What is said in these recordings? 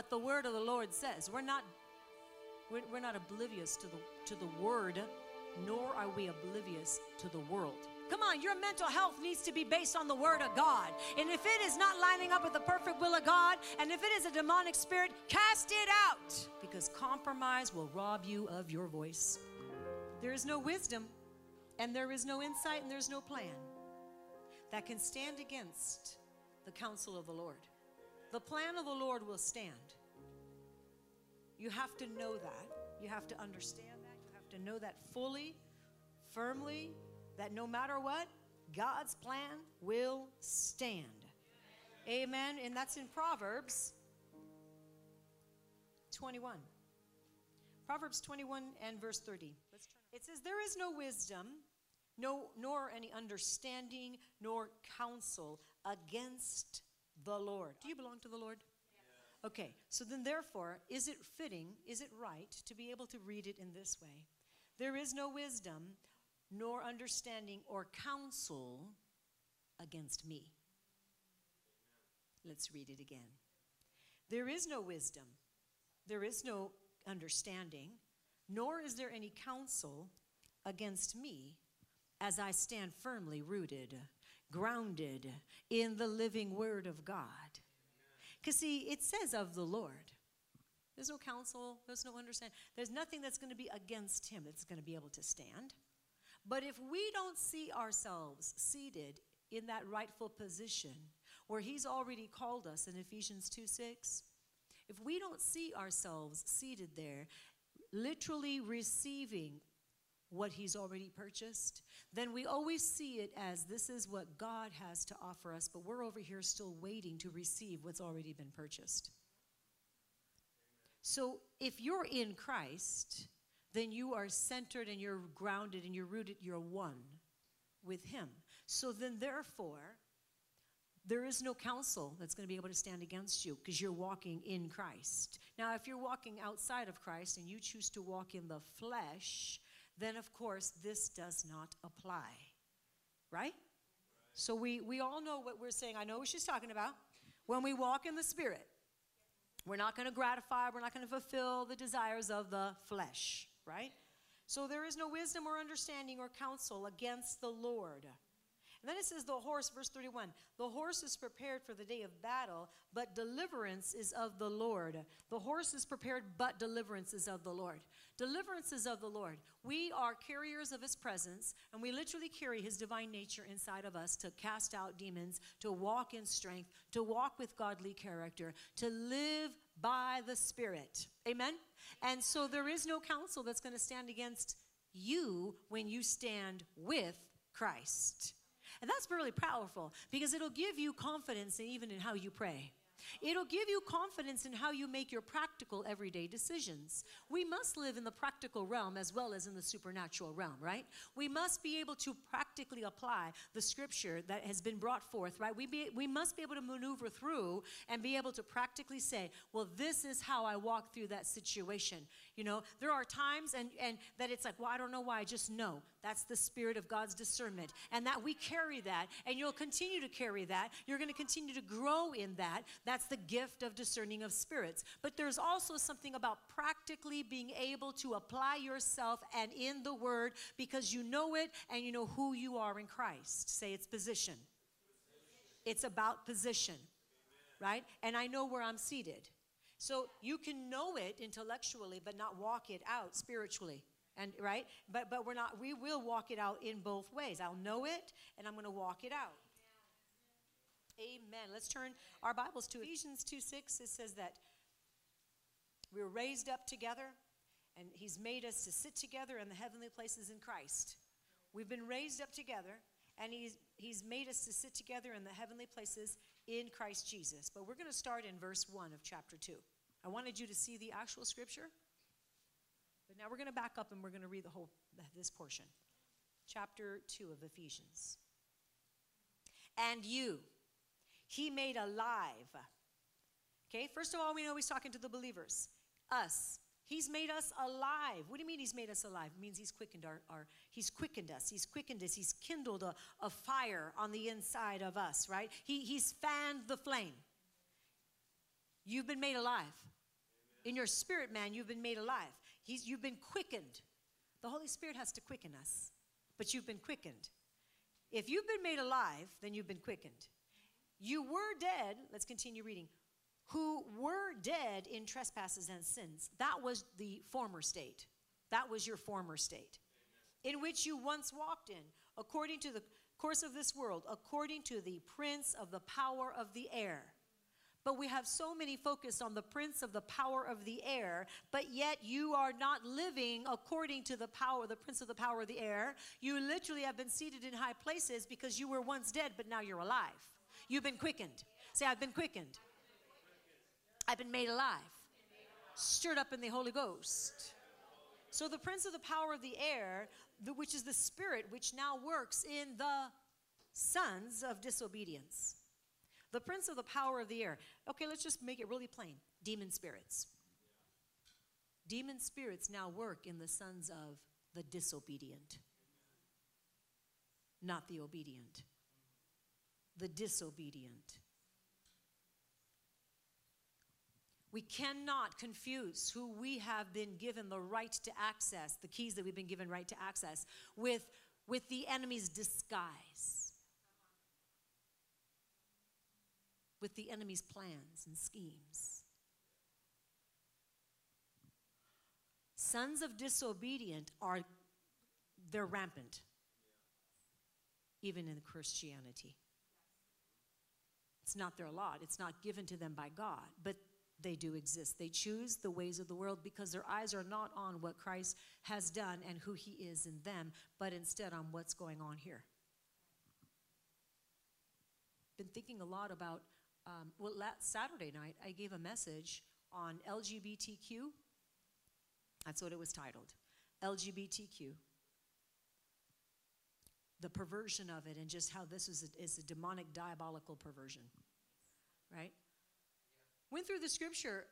what the word of the Lord says. We're not we're, we're not oblivious to the to the word, nor are we oblivious to the world. Come on, your mental health needs to be based on the Word of God. And if it is not lining up with the perfect will of God, and if it is a demonic spirit, cast it out because compromise will rob you of your voice. There is no wisdom, and there is no insight, and there's no plan that can stand against the counsel of the Lord. The plan of the Lord will stand. You have to know that. You have to understand that. You have to know that fully, firmly, that no matter what, God's plan will stand. Amen. And that's in Proverbs 21. Proverbs 21 and verse 30. It says, There is no wisdom, no, nor any understanding, nor counsel against the Lord. Do you belong to the Lord? Okay, so then therefore, is it fitting, is it right to be able to read it in this way? There is no wisdom, nor understanding or counsel against me. Let's read it again. There is no wisdom, there is no understanding, nor is there any counsel against me as I stand firmly rooted, grounded in the living word of God. Because, see, it says of the Lord. There's no counsel, there's no understanding. There's nothing that's going to be against him that's going to be able to stand. But if we don't see ourselves seated in that rightful position where He's already called us in Ephesians 2 6, if we don't see ourselves seated there, literally receiving what He's already purchased, then we always see it as this is what God has to offer us, but we're over here still waiting to receive what's already been purchased. So if you're in Christ, then you are centered and you're grounded and you're rooted, you're one with Him. So then, therefore, there is no counsel that's going to be able to stand against you because you're walking in Christ. Now, if you're walking outside of Christ and you choose to walk in the flesh, then of course this does not apply. Right? So we, we all know what we're saying. I know what she's talking about. When we walk in the Spirit, we're not going to gratify, we're not going to fulfill the desires of the flesh right? So there is no wisdom or understanding or counsel against the Lord. And then it says, the horse, verse 31, the horse is prepared for the day of battle, but deliverance is of the Lord. The horse is prepared, but deliverance is of the Lord. Deliverance is of the Lord. We are carriers of his presence, and we literally carry his divine nature inside of us to cast out demons, to walk in strength, to walk with godly character, to live by the Spirit. Amen? And so there is no counsel that's going to stand against you when you stand with Christ. And that's really powerful because it'll give you confidence even in how you pray. It'll give you confidence in how you make your practical everyday decisions. We must live in the practical realm as well as in the supernatural realm, right? We must be able to practically apply the scripture that has been brought forth, right? We, be, we must be able to maneuver through and be able to practically say, well, this is how I walk through that situation. You know, there are times and, and that it's like, well, I don't know why, I just know. That's the spirit of God's discernment. And that we carry that, and you'll continue to carry that. You're going to continue to grow in that. That's the gift of discerning of spirits. But there's also something about practically being able to apply yourself and in the word because you know it and you know who you are in Christ. Say it's position. It's about position, right? And I know where I'm seated. So you can know it intellectually, but not walk it out spiritually. And right? But but we're not, we will walk it out in both ways. I'll know it and I'm gonna walk it out. Amen. Let's turn our Bibles to Ephesians 2 6. It says that we were raised up together, and He's made us to sit together in the heavenly places in Christ. We've been raised up together, and He's, he's made us to sit together in the heavenly places in Christ Jesus. But we're going to start in verse 1 of chapter 2. I wanted you to see the actual scripture, but now we're going to back up and we're going to read the whole this portion. Chapter 2 of Ephesians. And you, he made alive. Okay, first of all, we know he's talking to the believers, us. He's made us alive. What do you mean he's made us alive? It means he's quickened our, our he's quickened us. He's quickened us. He's kindled a, a fire on the inside of us, right? He, he's fanned the flame. You've been made alive. In your spirit, man, you've been made alive. He's, you've been quickened. The Holy Spirit has to quicken us, but you've been quickened. If you've been made alive, then you've been quickened. You were dead, let's continue reading, who were dead in trespasses and sins. That was the former state. That was your former state, in which you once walked in, according to the course of this world, according to the prince of the power of the air. But we have so many focused on the prince of the power of the air, but yet you are not living according to the power, the prince of the power of the air. You literally have been seated in high places because you were once dead, but now you're alive. You've been quickened. Say, I've been quickened. I've been made alive, stirred up in the Holy Ghost. So the prince of the power of the air, the, which is the spirit which now works in the sons of disobedience. The prince of the power of the air. Okay, let's just make it really plain demon spirits. Demon spirits now work in the sons of the disobedient, not the obedient. The disobedient. We cannot confuse who we have been given the right to access, the keys that we've been given right to access, with, with the enemy's disguise, with the enemy's plans and schemes. Sons of disobedient are, they're rampant, even in Christianity. It's not their lot, it's not given to them by God, but they do exist. They choose the ways of the world because their eyes are not on what Christ has done and who he is in them, but instead on what's going on here. Been thinking a lot about, um, well, last Saturday night, I gave a message on LGBTQ. That's what it was titled LGBTQ. The perversion of it, and just how this is a, is a demonic, diabolical perversion, right? went through the scripture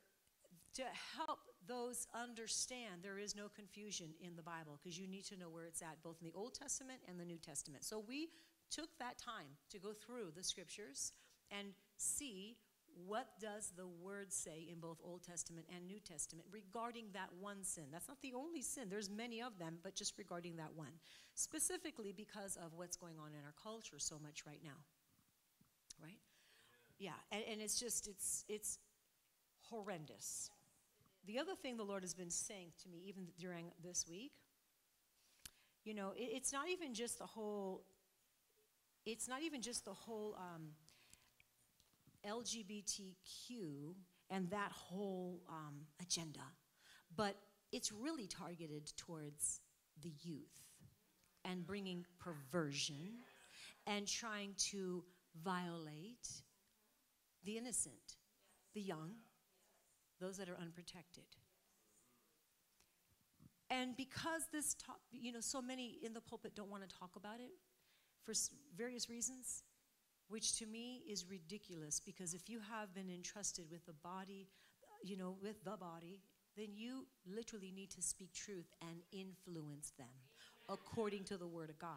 to help those understand there is no confusion in the Bible because you need to know where it's at, both in the Old Testament and the New Testament. So we took that time to go through the scriptures and see what does the word say in both Old Testament and New Testament regarding that one sin. That's not the only sin. There's many of them, but just regarding that one. Specifically because of what's going on in our culture so much right now. Right? Yeah, and, and it's just it's it's horrendous. The other thing the Lord has been saying to me, even during this week, you know, it, it's not even just the whole, it's not even just the whole um, LGBTQ and that whole um, agenda, but it's really targeted towards the youth and bringing perversion and trying to violate the innocent, the young, those that are unprotected. And because this, talk, you know, so many in the pulpit don't want to talk about it for various reasons, which to me is ridiculous because if you have been entrusted with the body, you know, with the body, then you literally need to speak truth and influence them according to the Word of God.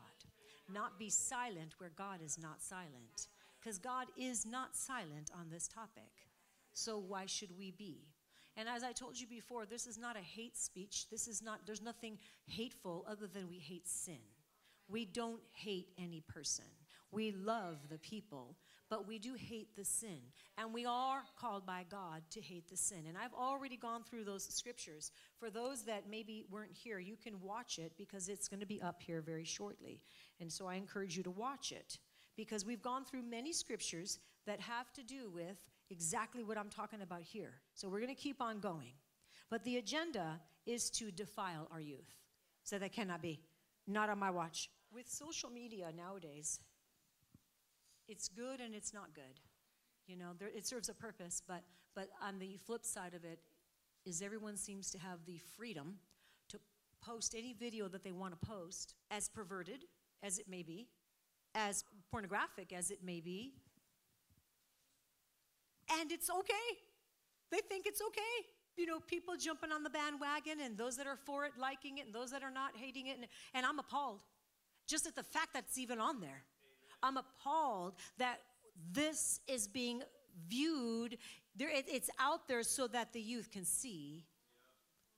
Not be silent where God is not silent, because God is not silent on this topic. So why should we be? And as I told you before, this is not a hate speech. This is not, there's nothing hateful other than we hate sin. We don't hate any person. We love the people, but we do hate the sin. And we are called by God to hate the sin. And I've already gone through those scriptures. For those that maybe weren't here, you can watch it because it's going to be up here very shortly. And so I encourage you to watch it because we've gone through many scriptures that have to do with exactly what I'm talking about here. So we're going to keep on going. But the agenda is to defile our youth. So that cannot be. Not on my watch. With social media nowadays, it's good and it's not good. You know, there, it serves a purpose, but, but on the flip side of it is everyone seems to have the freedom to post any video that they want to post, as perverted as it may be, as pornographic as it may be, and it's okay. They think it's okay. You know, people jumping on the bandwagon, and those that are for it liking it, and those that are not hating it. And, and I'm appalled just at the fact that it's even on there. I'm appalled that this is being viewed there, it, it's out there so that the youth can see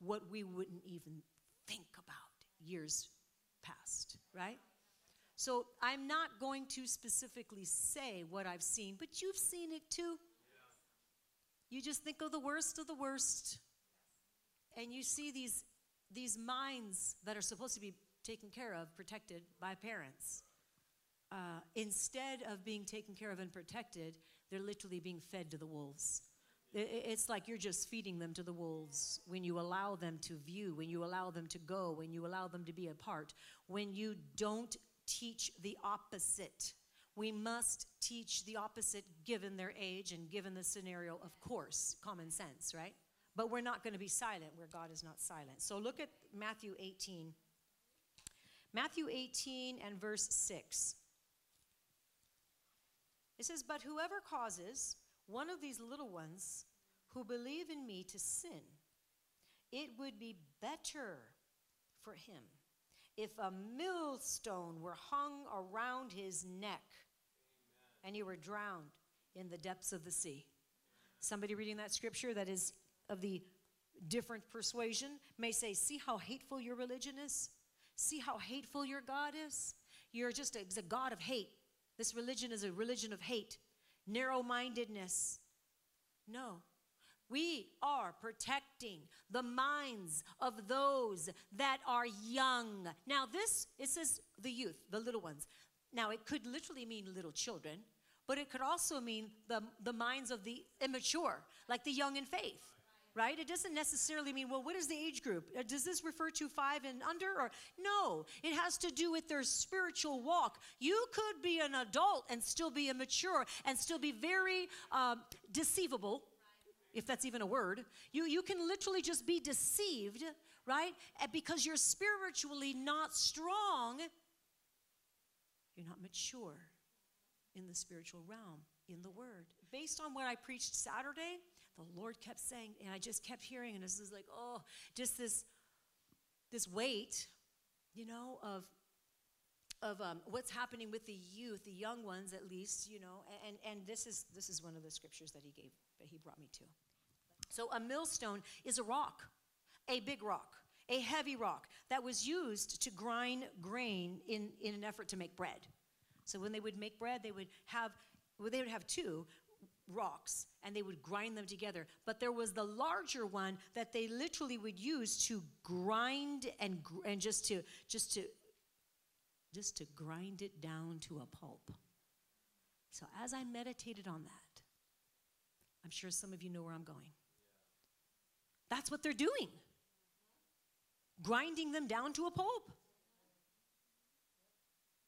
what we wouldn't even think about years past, right? So I'm not going to specifically say what I've seen, but you've seen it too. You just think of the worst of the worst. And you see these, these minds that are supposed to be taken care of, protected by parents. Uh, instead of being taken care of and protected, they're literally being fed to the wolves. It's like you're just feeding them to the wolves when you allow them to view, when you allow them to go, when you allow them to be a part, when you don't teach the opposite. We must teach the opposite given their age and given the scenario, of course, common sense, right? But we're not going to be silent where God is not silent. So look at Matthew 18. Matthew 18 and verse 6. It says, But whoever causes one of these little ones who believe in me to sin, it would be better for him if a millstone were hung around his neck Amen. and he were drowned in the depths of the sea. Somebody reading that scripture that is of the different persuasion may say, See how hateful your religion is? See how hateful your God is? You're just a, a God of hate. This religion is a religion of hate, narrow mindedness. No. We are protecting the minds of those that are young. Now, this, it says the youth, the little ones. Now, it could literally mean little children, but it could also mean the, the minds of the immature, like the young in faith right? It doesn't necessarily mean, well, what is the age group? Uh, does this refer to five and under? Or no, it has to do with their spiritual walk. You could be an adult and still be immature and still be very um, deceivable, if that's even a word. You, you can literally just be deceived, right? Because you're spiritually not strong, you're not mature in the spiritual realm, in the Word. Based on what I preached Saturday, the Lord kept saying, and I just kept hearing, and this is like, oh, just this, this weight, you know, of of um, what's happening with the youth, the young ones at least, you know, and, and this is this is one of the scriptures that he gave, that he brought me to. So a millstone is a rock, a big rock, a heavy rock that was used to grind grain in, in an effort to make bread. So when they would make bread, they would have well, they would have two rocks and they would grind them together. But there was the larger one that they literally would use to grind and and just to just to just to grind it down to a pulp. So as I meditated on that, I'm sure some of you know where I'm going. That's what they're doing. Grinding them down to a pulp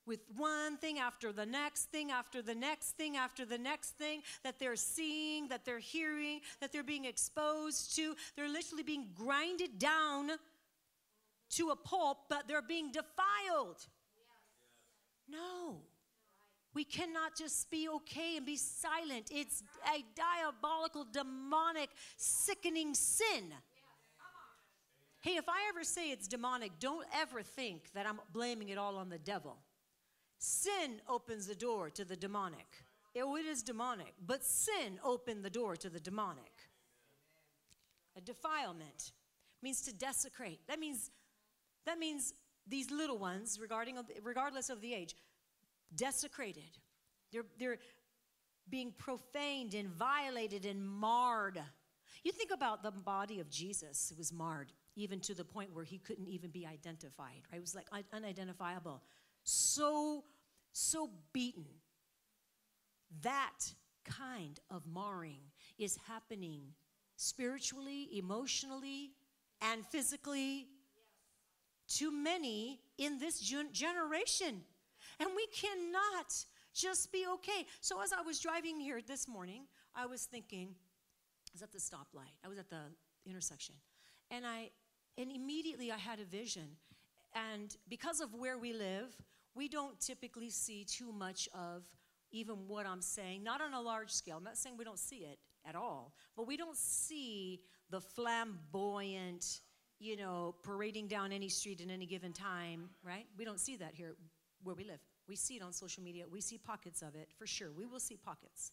with one thing after the next thing after the next thing after the next thing that they're seeing, that they're hearing, that they're being exposed to. They're literally being grinded down to a pulp, but they're being defiled. No. We cannot just be okay and be silent. It's a diabolical, demonic, sickening sin. Hey, if I ever say it's demonic, don't ever think that I'm blaming it all on the devil. Sin opens the door to the demonic. Oh, it is demonic, but sin opened the door to the demonic. A defilement means to desecrate. That means that means these little ones, regarding regardless of the age, desecrated. They're, they're being profaned and violated and marred. You think about the body of Jesus, it was marred, even to the point where he couldn't even be identified, right? It was like unidentifiable so, so beaten. That kind of marring is happening spiritually, emotionally, and physically to many in this generation. And we cannot just be okay. So, as I was driving here this morning, I was thinking, I was at the stoplight, I was at the intersection, and I and immediately I had a vision. And because of where we live, we don't typically see too much of even what I'm saying, not on a large scale. I'm not saying we don't see it at all, but we don't see the flamboyant, you know, parading down any street at any given time, right? We don't see that here where we live. We see it on social media. We see pockets of it for sure. We will see pockets.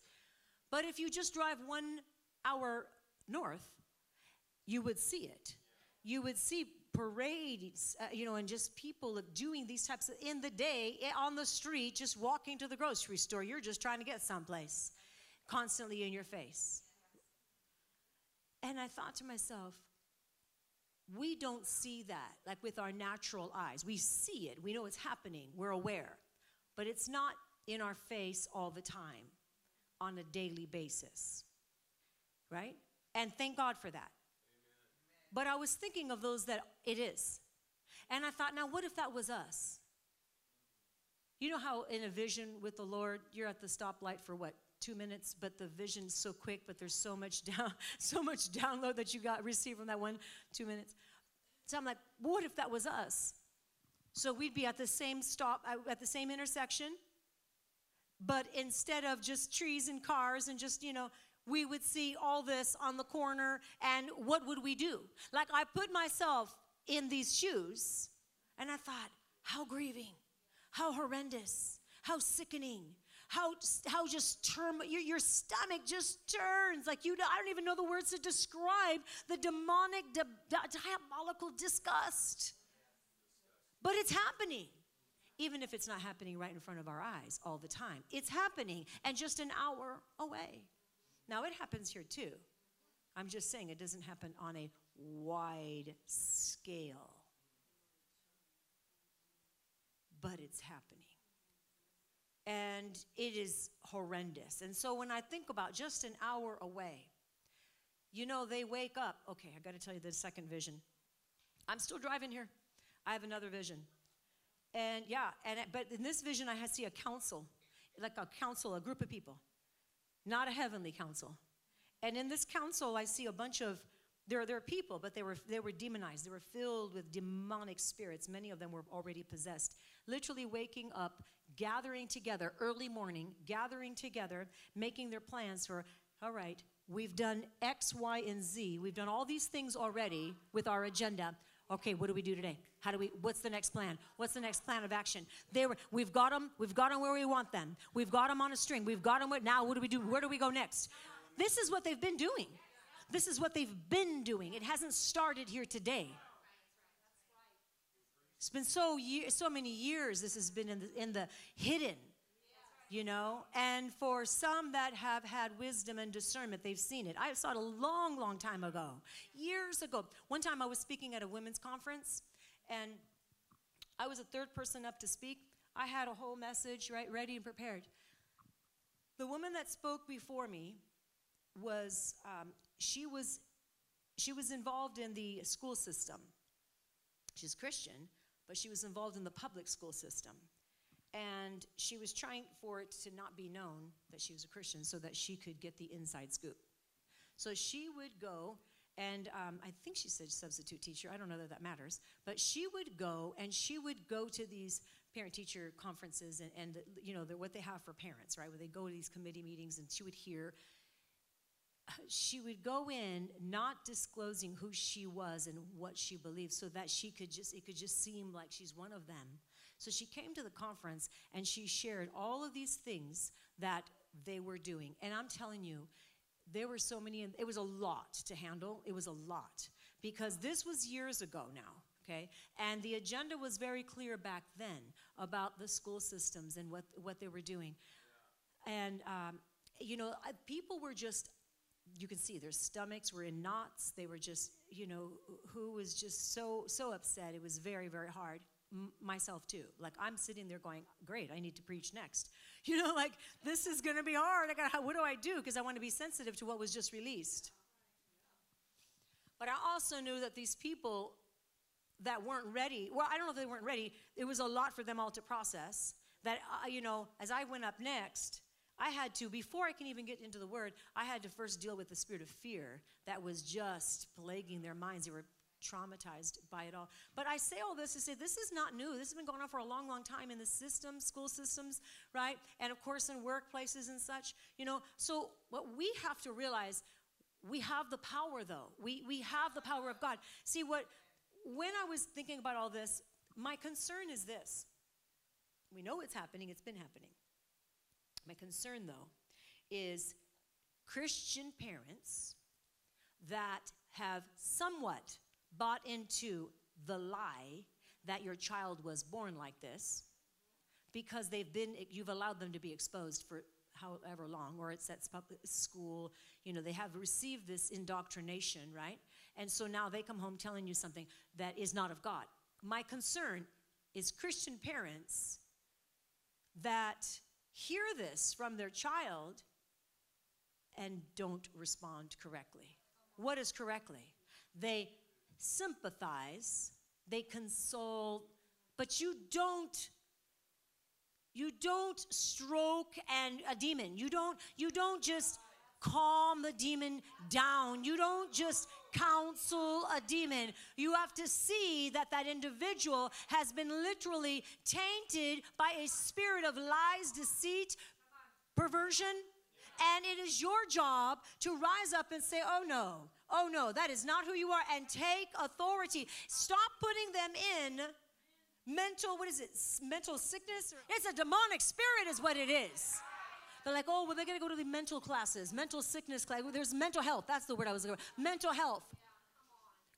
But if you just drive one hour north, you would see it. You would see parades, uh, you know, and just people doing these types of, in the day, eh, on the street, just walking to the grocery store. You're just trying to get someplace, constantly in your face. And I thought to myself, we don't see that like with our natural eyes. We see it, we know it's happening, we're aware, but it's not in our face all the time on a daily basis. Right? And thank God for that. But I was thinking of those that it is. And I thought, now what if that was us? You know how in a vision with the Lord, you're at the stoplight for what, two minutes, but the vision's so quick, but there's so much down, so much download that you got received from that one two minutes. So I'm like, what if that was us? So we'd be at the same stop, at the same intersection, but instead of just trees and cars and just, you know, we would see all this on the corner, and what would we do? Like, I put myself in these shoes, and I thought, how grieving, how horrendous, how sickening, how, how just term, your, your stomach just turns. Like you, I don't even know the words to describe the demonic, di- diabolical disgust. But it's happening, even if it's not happening right in front of our eyes all the time. It's happening and just an hour away. Now, it happens here too. I'm just saying it doesn't happen on a wide scale, but it's happening and it is horrendous. And so when I think about just an hour away, you know, they wake up. Okay, I got to tell you the second vision. I'm still driving here. I have another vision. And yeah, and but in this vision I see a council, like a council, a group of people. Not a heavenly council. And in this council I see a bunch of there, there are people, but they were, they were demonized. They were filled with demonic spirits. Many of them were already possessed. Literally waking up gathering together early morning, gathering together, making their plans for, all right, we've done X, Y, and Z. We've done all these things already with our agenda. Okay, what do we do today? How do we what's the next plan? What's the next plan of action? They were we've got them, we've got them where we want them. We've got them on a string. We've got them where, now what do we do? Where do we go next? This is what they've been doing. This is what they've been doing. It hasn't started here today. It's been so year, so many years this has been in the, in the hidden, you know. And for some that have had wisdom and discernment, they've seen it. I saw it a long, long time ago, years ago. One time I was speaking at a women's conference, and I was the third person up to speak. I had a whole message right, ready and prepared. The woman that spoke before me was um, she was she was involved in the school system. She's Christian, but she was involved in the public school system. And she was trying for it to not be known that she was a Christian so that she could get the inside scoop. So she would go, and um, I think she said substitute teacher. I don't know that that matters. But she would go, and she would go to these parent teacher conferences and, and you know, what they have for parents, right? Where they go to these committee meetings, and she would hear she would go in not disclosing who she was and what she believed so that she could just it could just seem like she's one of them so she came to the conference and she shared all of these things that they were doing and i'm telling you there were so many it was a lot to handle it was a lot because this was years ago now okay and the agenda was very clear back then about the school systems and what what they were doing and um, you know people were just you can see their stomachs were in knots. They were just, you know, who was just so, so upset. It was very, very hard. Myself too. Like I'm sitting there going, great, I need to preach next. You know, like this is going to be hard. I got, what do I do? Because I want to be sensitive to what was just released. But I also knew that these people that weren't ready, well, I don't know if they weren't ready. It was a lot for them all to process. That, uh, you know, as I went up next, I had to, before I can even get into the word, I had to first deal with the spirit of fear that was just plaguing their minds. They were traumatized by it all. But I say all this to say this is not new. This has been going on for a long, long time in the system, school systems, right? And of course in workplaces and such, you know. So what we have to realize, we have the power though. We we have the power of God. See what when I was thinking about all this, my concern is this. We know it's happening, it's been happening. My concern, though, is Christian parents that have somewhat bought into the lie that your child was born like this because they've been you've allowed them to be exposed for however long or it's at school you know they have received this indoctrination right? And so now they come home telling you something that is not of god. My concern is christian parents that hear this from their child and don't respond correctly. What is correctly? They sympathize they console, but you don't you don't stroke and a demon. You don't you don't just calm the demon down. You don't just counsel a demon. You have to see that that individual has been literally tainted by a spirit of lies, deceit, perversion. And it is your job to rise up and say, Oh no, Oh no, that is not who you are. And take authority. Stop putting them in mental, what is it? Mental sickness? It's a demonic spirit, is what it is. They're like, oh, well, they're going to go to the mental classes, mental sickness class. There's mental health. That's the word I was looking for. Mental health.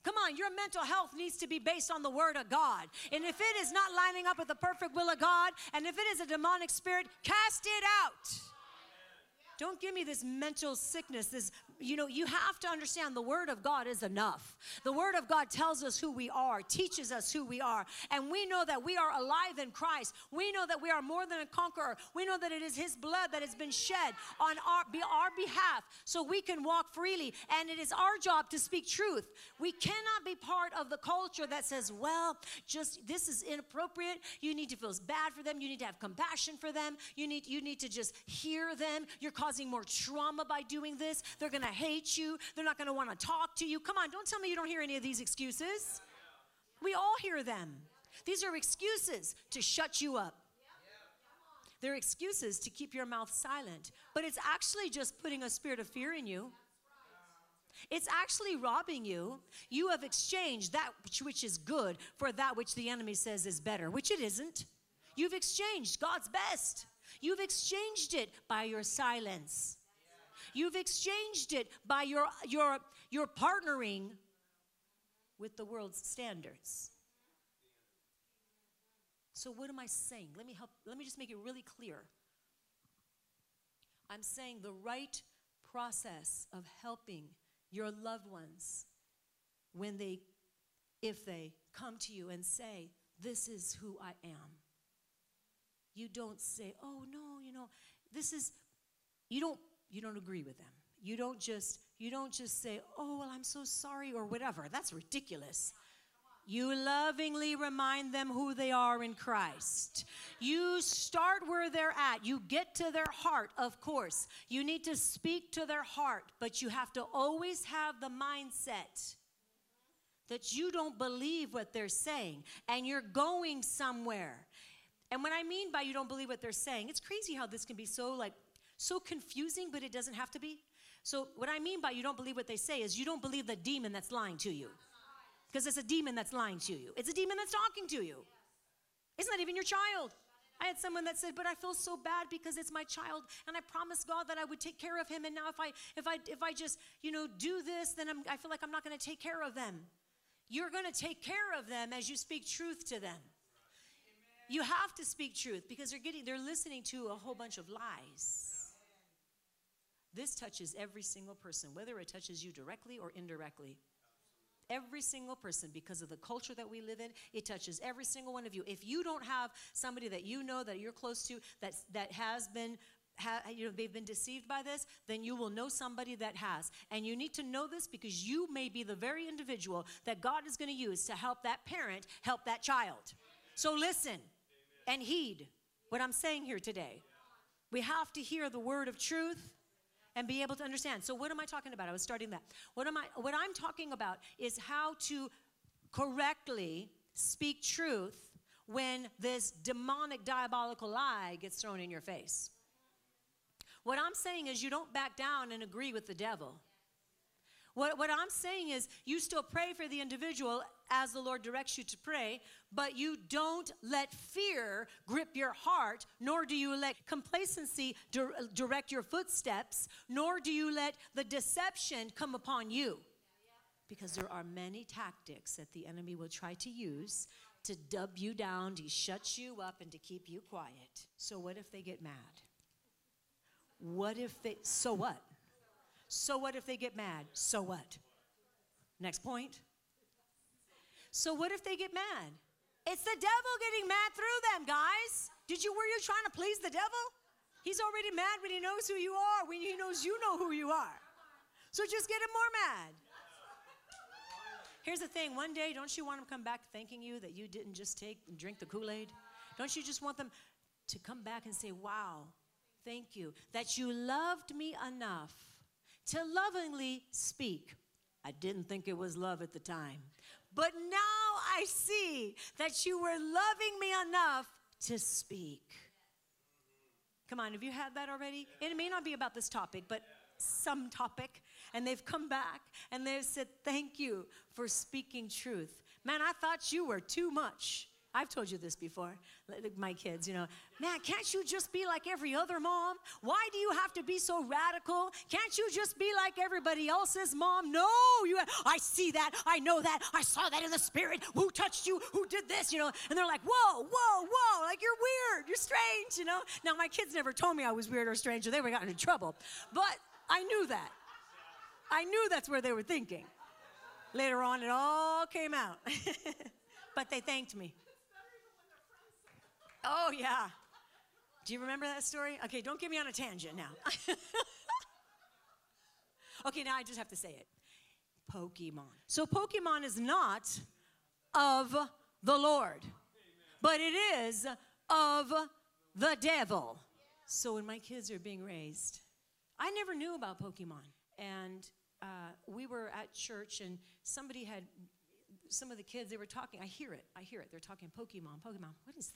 Come on, your mental health needs to be based on the Word of God. And if it is not lining up with the perfect will of God, and if it is a demonic spirit, cast it out. Don't give me this mental sickness, this you know, you have to understand the Word of God is enough. The Word of God tells us who we are, teaches us who we are, and we know that we are alive in Christ. We know that we are more than a conqueror. We know that it is His blood that has been shed on our, our behalf so we can walk freely, and it is our job to speak truth. We cannot be part of the culture that says, well, just this is inappropriate. You need to feel bad for them. You need to have compassion for them. You need, you need to just hear them. You're causing more trauma by doing this. They're going to hate you. They're not going to want to talk to you. Come on, don't tell me you don't hear any of these excuses. We all hear them. These are excuses to shut you up. They're excuses to keep your mouth silent. But it's actually just putting a spirit of fear in you. It's actually robbing you. You have exchanged that which is good for that which the enemy says is better, which it isn't. You've exchanged God's best. You've exchanged it by your silence. You've exchanged it by your, your, your partnering with the world's standards. So, what am I saying? Let me help, let me just make it really clear. I'm saying the right process of helping your loved ones when they, if they come to you and say, This is who I am. You don't say, Oh, no, you know, this is, you don't you don't agree with them. You don't just you don't just say, "Oh, well, I'm so sorry" or whatever. That's ridiculous. You lovingly remind them who they are in Christ. You start where they're at. You get to their heart, of course. You need to speak to their heart, but you have to always have the mindset that you don't believe what they're saying and you're going somewhere. And what I mean by you don't believe what they're saying, it's crazy how this can be so like so confusing, but it doesn't have to be. So, what I mean by you don't believe what they say is you don't believe the demon that's lying to you. Because it's a demon that's lying to you, it's a demon that's talking to you. It's not that even your child. I had someone that said, "But I feel so bad because it's my child, and I promised God that I would take care of him. And now, if I if I if I just you know do this, then I'm, I feel like I'm not going to take care of them. You're going to take care of them as you speak truth to them. You have to speak truth because they're getting they're listening to a whole bunch of lies. This touches every single person, whether it touches you directly or indirectly. Every single person, because of the culture that we live in, it touches every single one of you. If you don't have somebody that you know that you're close to that, that has been ha, you know, they've been deceived by this, then you will know somebody that has. And you need to know this because you may be the very individual that God is going to use to help that parent help that child. So listen and heed what I'm saying here today. We have to hear the word of truth and be able to understand. So what am I talking about? I was starting that. What am I what I'm talking about is how to correctly speak truth when this demonic diabolical lie gets thrown in your face. What I'm saying is you don't back down and agree with the devil. What, what I'm saying is, you still pray for the individual as the Lord directs you to pray, but you don't let fear grip your heart, nor do you let complacency direct your footsteps, nor do you let the deception come upon you. Because there are many tactics that the enemy will try to use to dub you down, to shut you up, and to keep you quiet. So, what if they get mad? What if they, so what? So what if they get mad? So what? Next point. So what if they get mad? It's the devil getting mad through them, guys. Did you were you trying to please the devil? He's already mad when he knows who you are, when he knows you know who you are. So just get him more mad. Here's the thing one day, don't you want him to come back thanking you that you didn't just take and drink the Kool Aid? Don't you just want them to come back and say, Wow, thank you, that you loved me enough to lovingly speak? I didn't think it was love at the time. But now I see that you were loving me enough to speak. Come on, have you had that already? And it may not be about this topic, but some topic. And they've come back and they've said, Thank you for speaking truth. Man, I thought you were too much. I've told you this before, my kids, you know, man, can't you just be like every other mom? Why do you have to be so radical? Can't you just be like everybody else's mom? No, you, I see that, I know that, I saw that in the spirit. Who touched you? Who did this? You know, and they're like, whoa, whoa, whoa, like you're weird, you're strange, you know. Now, my kids never told me I was weird or strange, or they would have gotten in trouble. But I knew that. I knew that's where they were thinking. Later on, it all came out. but they thanked me. Oh, yeah. Do you remember that story? Okay, don't get me on a tangent now. okay, now I just have to say it Pokemon. So, Pokemon is not of the Lord, but it is of the devil. So, when my kids are being raised, I never knew about Pokemon. And uh, we were at church, and somebody had some of the kids, they were talking. I hear it. I hear it. They're talking Pokemon, Pokemon. What is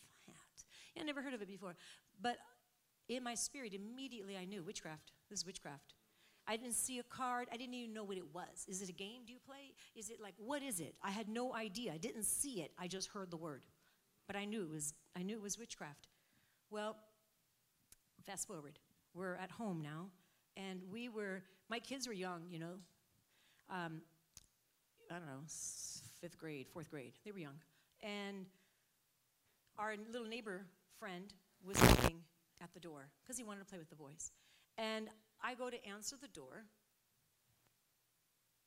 I never heard of it before. But in my spirit, immediately I knew witchcraft. This is witchcraft. I didn't see a card. I didn't even know what it was. Is it a game do you play? Is it like what is it? I had no idea. I didn't see it. I just heard the word. But I knew it was I knew it was witchcraft. Well, fast forward. We're at home now and we were my kids were young, you know. Um, I don't know, fifth grade, fourth grade. They were young. And our little neighbor friend was waiting at the door because he wanted to play with the boys. And I go to answer the door,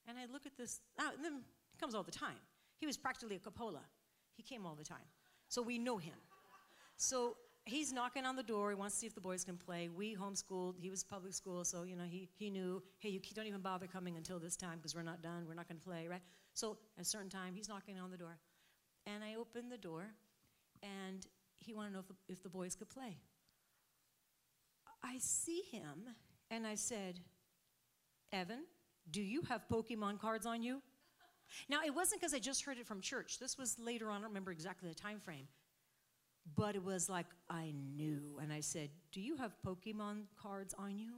and I look at this. Oh, and then he comes all the time. He was practically a Coppola. He came all the time. So we know him. So he's knocking on the door. He wants to see if the boys can play. We homeschooled. He was public school, so you know he, he knew, hey, you don't even bother coming until this time because we're not done. We're not going to play, right? So at a certain time, he's knocking on the door. And I open the door, and he wanted to know if the, if the boys could play. I see him and I said, Evan, do you have Pokemon cards on you? Now, it wasn't because I just heard it from church. This was later on. I don't remember exactly the time frame. But it was like I knew. And I said, Do you have Pokemon cards on you?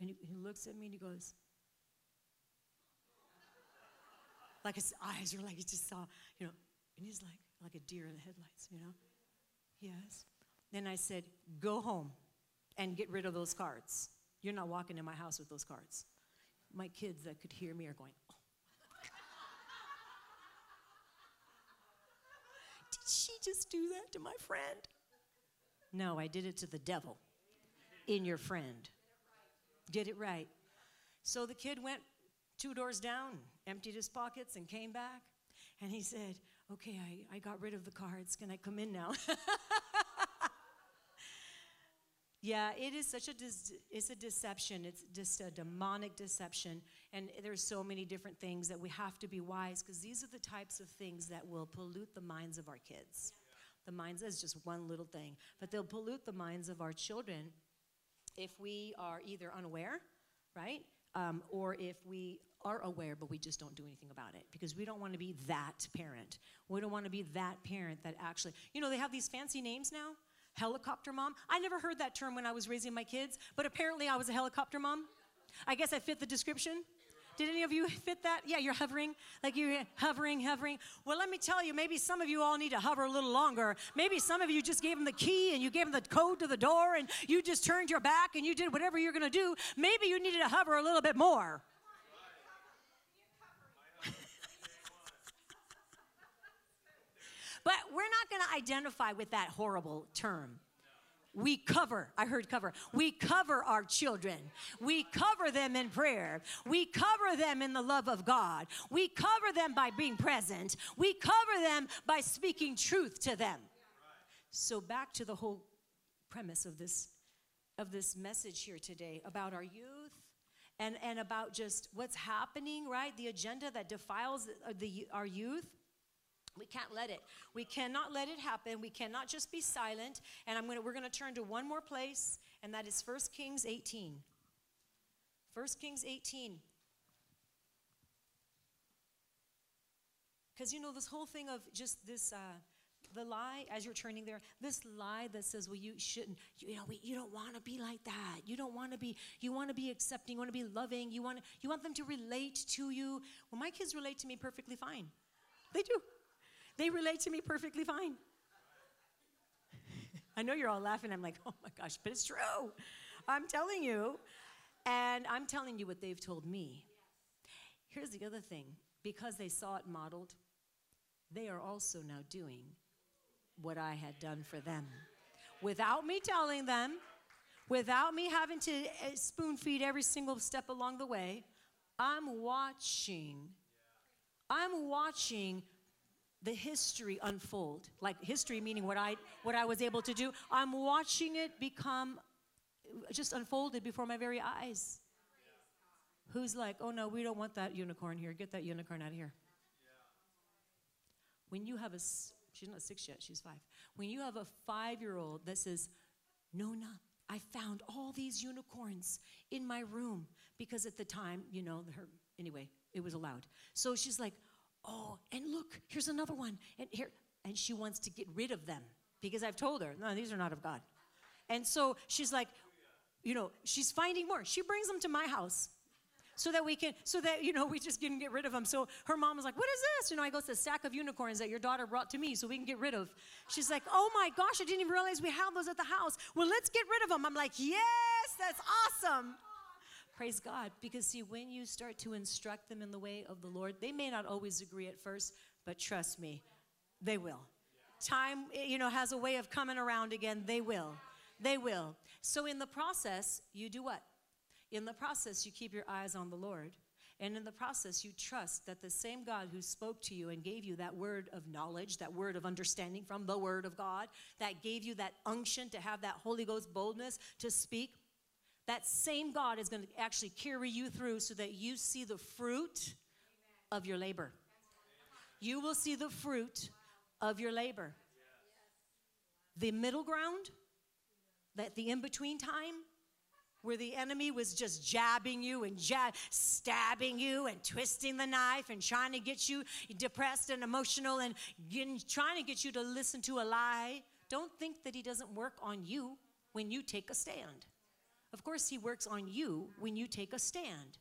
And he, he looks at me and he goes, like his eyes are like he just saw, you know, and he's like, like a deer in the headlights, you know? Yes. Then I said, Go home and get rid of those cards. You're not walking in my house with those cards. My kids that could hear me are going, Oh. Did she just do that to my friend? No, I did it to the devil in your friend. Did it right. So the kid went two doors down, emptied his pockets, and came back. And he said, okay, I, I got rid of the cards. Can I come in now? yeah, it is such a it's a deception. It's just a demonic deception, and there's so many different things that we have to be wise because these are the types of things that will pollute the minds of our kids. The minds is just one little thing, but they'll pollute the minds of our children if we are either unaware, right, um, or if we are aware, but we just don't do anything about it because we don't want to be that parent. We don't want to be that parent that actually, you know, they have these fancy names now. Helicopter mom. I never heard that term when I was raising my kids, but apparently I was a helicopter mom. I guess I fit the description. Did any of you fit that? Yeah, you're hovering, like you're hovering, hovering. Well, let me tell you, maybe some of you all need to hover a little longer. Maybe some of you just gave them the key and you gave them the code to the door and you just turned your back and you did whatever you're going to do. Maybe you needed to hover a little bit more. but we're not going to identify with that horrible term. We cover, I heard cover. We cover our children. We cover them in prayer. We cover them in the love of God. We cover them by being present. We cover them by speaking truth to them. So back to the whole premise of this of this message here today about our youth and and about just what's happening, right? The agenda that defiles the, uh, our youth we can't let it. We cannot let it happen. We cannot just be silent. And I'm gonna, we're going to turn to one more place, and that is 1 Kings 18. 1 Kings 18. Because you know, this whole thing of just this, uh, the lie as you're turning there, this lie that says, well, you shouldn't, you, you know, we, you don't want to be like that. You don't want to be, you want to be accepting, you want to be loving, you want, you want them to relate to you. Well, my kids relate to me perfectly fine. They do. They relate to me perfectly fine. I know you're all laughing. I'm like, oh my gosh, but it's true. I'm telling you. And I'm telling you what they've told me. Here's the other thing because they saw it modeled, they are also now doing what I had done for them. Without me telling them, without me having to eh, spoon feed every single step along the way, I'm watching. I'm watching the history unfold. Like history meaning what I what I was able to do. I'm watching it become just unfolded before my very eyes. Who's like, "Oh no, we don't want that unicorn here. Get that unicorn out of here." When you have a she's not 6 yet, she's 5. When you have a 5-year-old that says, "Nona, I found all these unicorns in my room because at the time, you know, her anyway, it was allowed. So she's like, oh, and look, here's another one. And here, and she wants to get rid of them because I've told her, no, these are not of God. And so she's like, you know, she's finding more. She brings them to my house so that we can, so that, you know, we just can get rid of them. So her mom was like, what is this? You know, I go, it's a stack of unicorns that your daughter brought to me so we can get rid of. She's like, oh my gosh, I didn't even realize we have those at the house. Well, let's get rid of them. I'm like, yes, that's awesome. Praise God. Because, see, when you start to instruct them in the way of the Lord, they may not always agree at first, but trust me, they will. Time, eh, you know, has a way of coming around again. They will. They will. So, in the process, you do what? In the process, you keep your eyes on the Lord. And in the process, you trust that the same God who spoke to you and gave you that word of knowledge, that word of understanding from the word of God, that gave you that unction to have that Holy Ghost boldness to speak, that same God is going to actually carry you through so that you see the fruit of your labor. You will see the fruit of your labor. The middle ground, that the in between time, where the enemy was just jabbing you and jab, stabbing you and twisting the knife and trying to get you depressed and emotional and getting, trying to get you to listen to a lie. Don't think that he doesn't work on you when you take a stand. Of course, He works on you when you take a stand.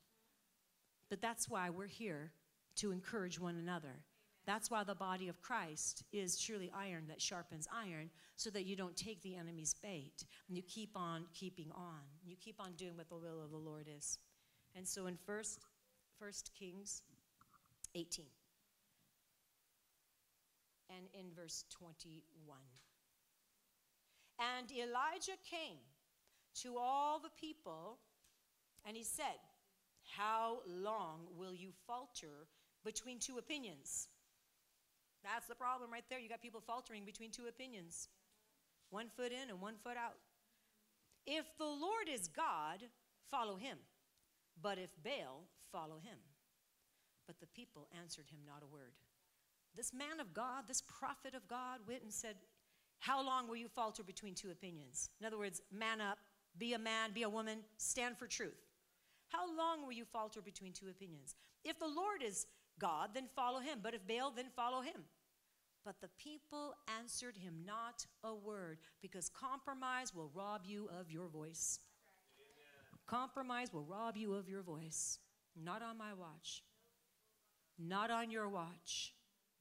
But that's why we're here to encourage one another. That's why the body of Christ is truly iron that sharpens iron, so that you don't take the enemy's bait. And you keep on keeping on. You keep on doing what the will of the Lord is. And so in First, First Kings 18 and in verse 21. And Elijah came to all the people, and he said, How long will you falter between two opinions? That's the problem right there. You got people faltering between two opinions one foot in and one foot out. If the Lord is God, follow him. But if Baal, follow him. But the people answered him not a word. This man of God, this prophet of God, went and said, How long will you falter between two opinions? In other words, man up, be a man, be a woman, stand for truth. How long will you falter between two opinions? If the Lord is God, then follow him. But if Baal, then follow him. But the people answered him not a word, because compromise will rob you of your voice. Amen. Compromise will rob you of your voice. Not on my watch. Not on your watch.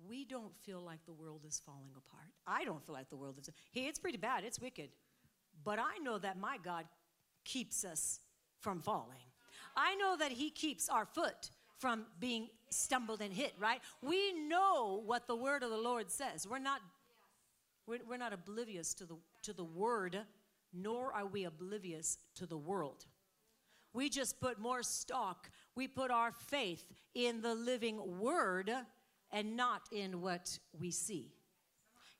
We don't feel like the world is falling apart. I don't feel like the world is. Hey, it's pretty bad. It's wicked. But I know that my God keeps us from falling. I know that He keeps our foot from being stumbled and hit, right? We know what the word of the Lord says. We're not We're, we're not oblivious to the, to the word, nor are we oblivious to the world. We just put more stock, we put our faith in the living word and not in what we see.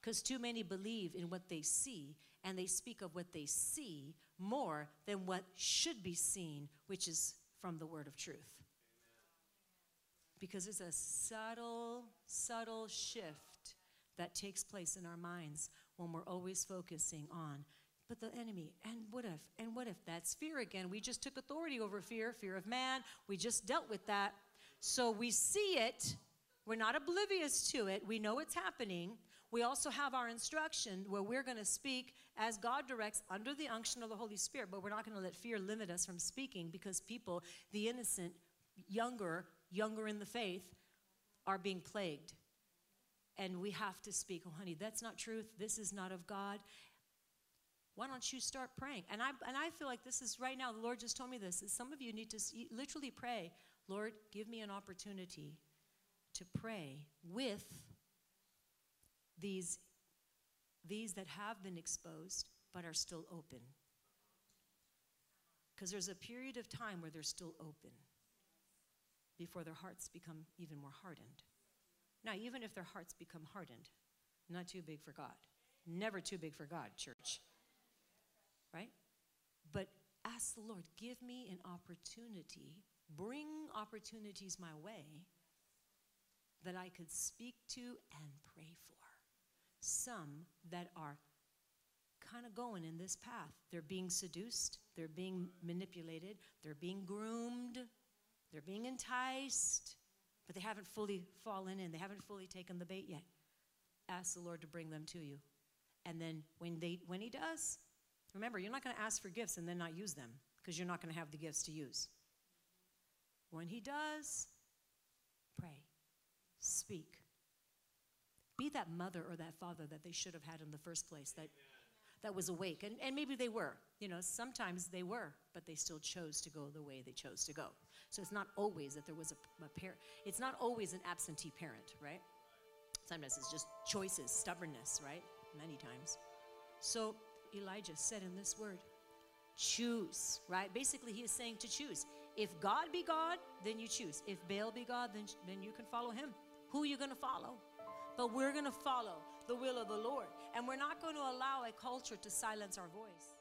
Because too many believe in what they see and they speak of what they see more than what should be seen, which is from the word of truth. Because it's a subtle, subtle shift that takes place in our minds when we're always focusing on but the enemy and what if and what if that's fear again? We just took authority over fear fear of man. We just dealt with that. So we see it we're not oblivious to it we know it's happening we also have our instruction where we're going to speak as god directs under the unction of the holy spirit but we're not going to let fear limit us from speaking because people the innocent younger younger in the faith are being plagued and we have to speak, oh, honey, that's not truth. This is not of God. Why don't you start praying? And I, and I feel like this is right now, the Lord just told me this. Is some of you need to literally pray, Lord, give me an opportunity to pray with these, these that have been exposed but are still open. Because there's a period of time where they're still open before their hearts become even more hardened. Now, even if their hearts become hardened, not too big for God. Never too big for God, church. Right? But ask the Lord, give me an opportunity, bring opportunities my way that I could speak to and pray for. Some that are kind of going in this path. They're being seduced, they're being manipulated, they're being groomed, they're being enticed but they haven't fully fallen in, they haven't fully taken the bait yet. Ask the Lord to bring them to you. And then when, they, when He does, remember, you're not going to ask for gifts and then not use them because you're not going to have the gifts to use. When He does, pray, speak. Be that mother or that father that they should have had in the first place, that, that was awake. And, and maybe they were. You know, sometimes they were, but they still chose to go the way they chose to go. So it's not always that there was a, a parent, it's not always an absentee parent, right? Sometimes it's just choices, stubbornness, right? Many times. So Elijah said in this word, choose, right? Basically, he is saying to choose. If God be God, then you choose. If Baal be God, then, then you can follow him. Who are you going to follow? But we're going to follow the will of the Lord. And we're not going to allow a culture to silence our voice.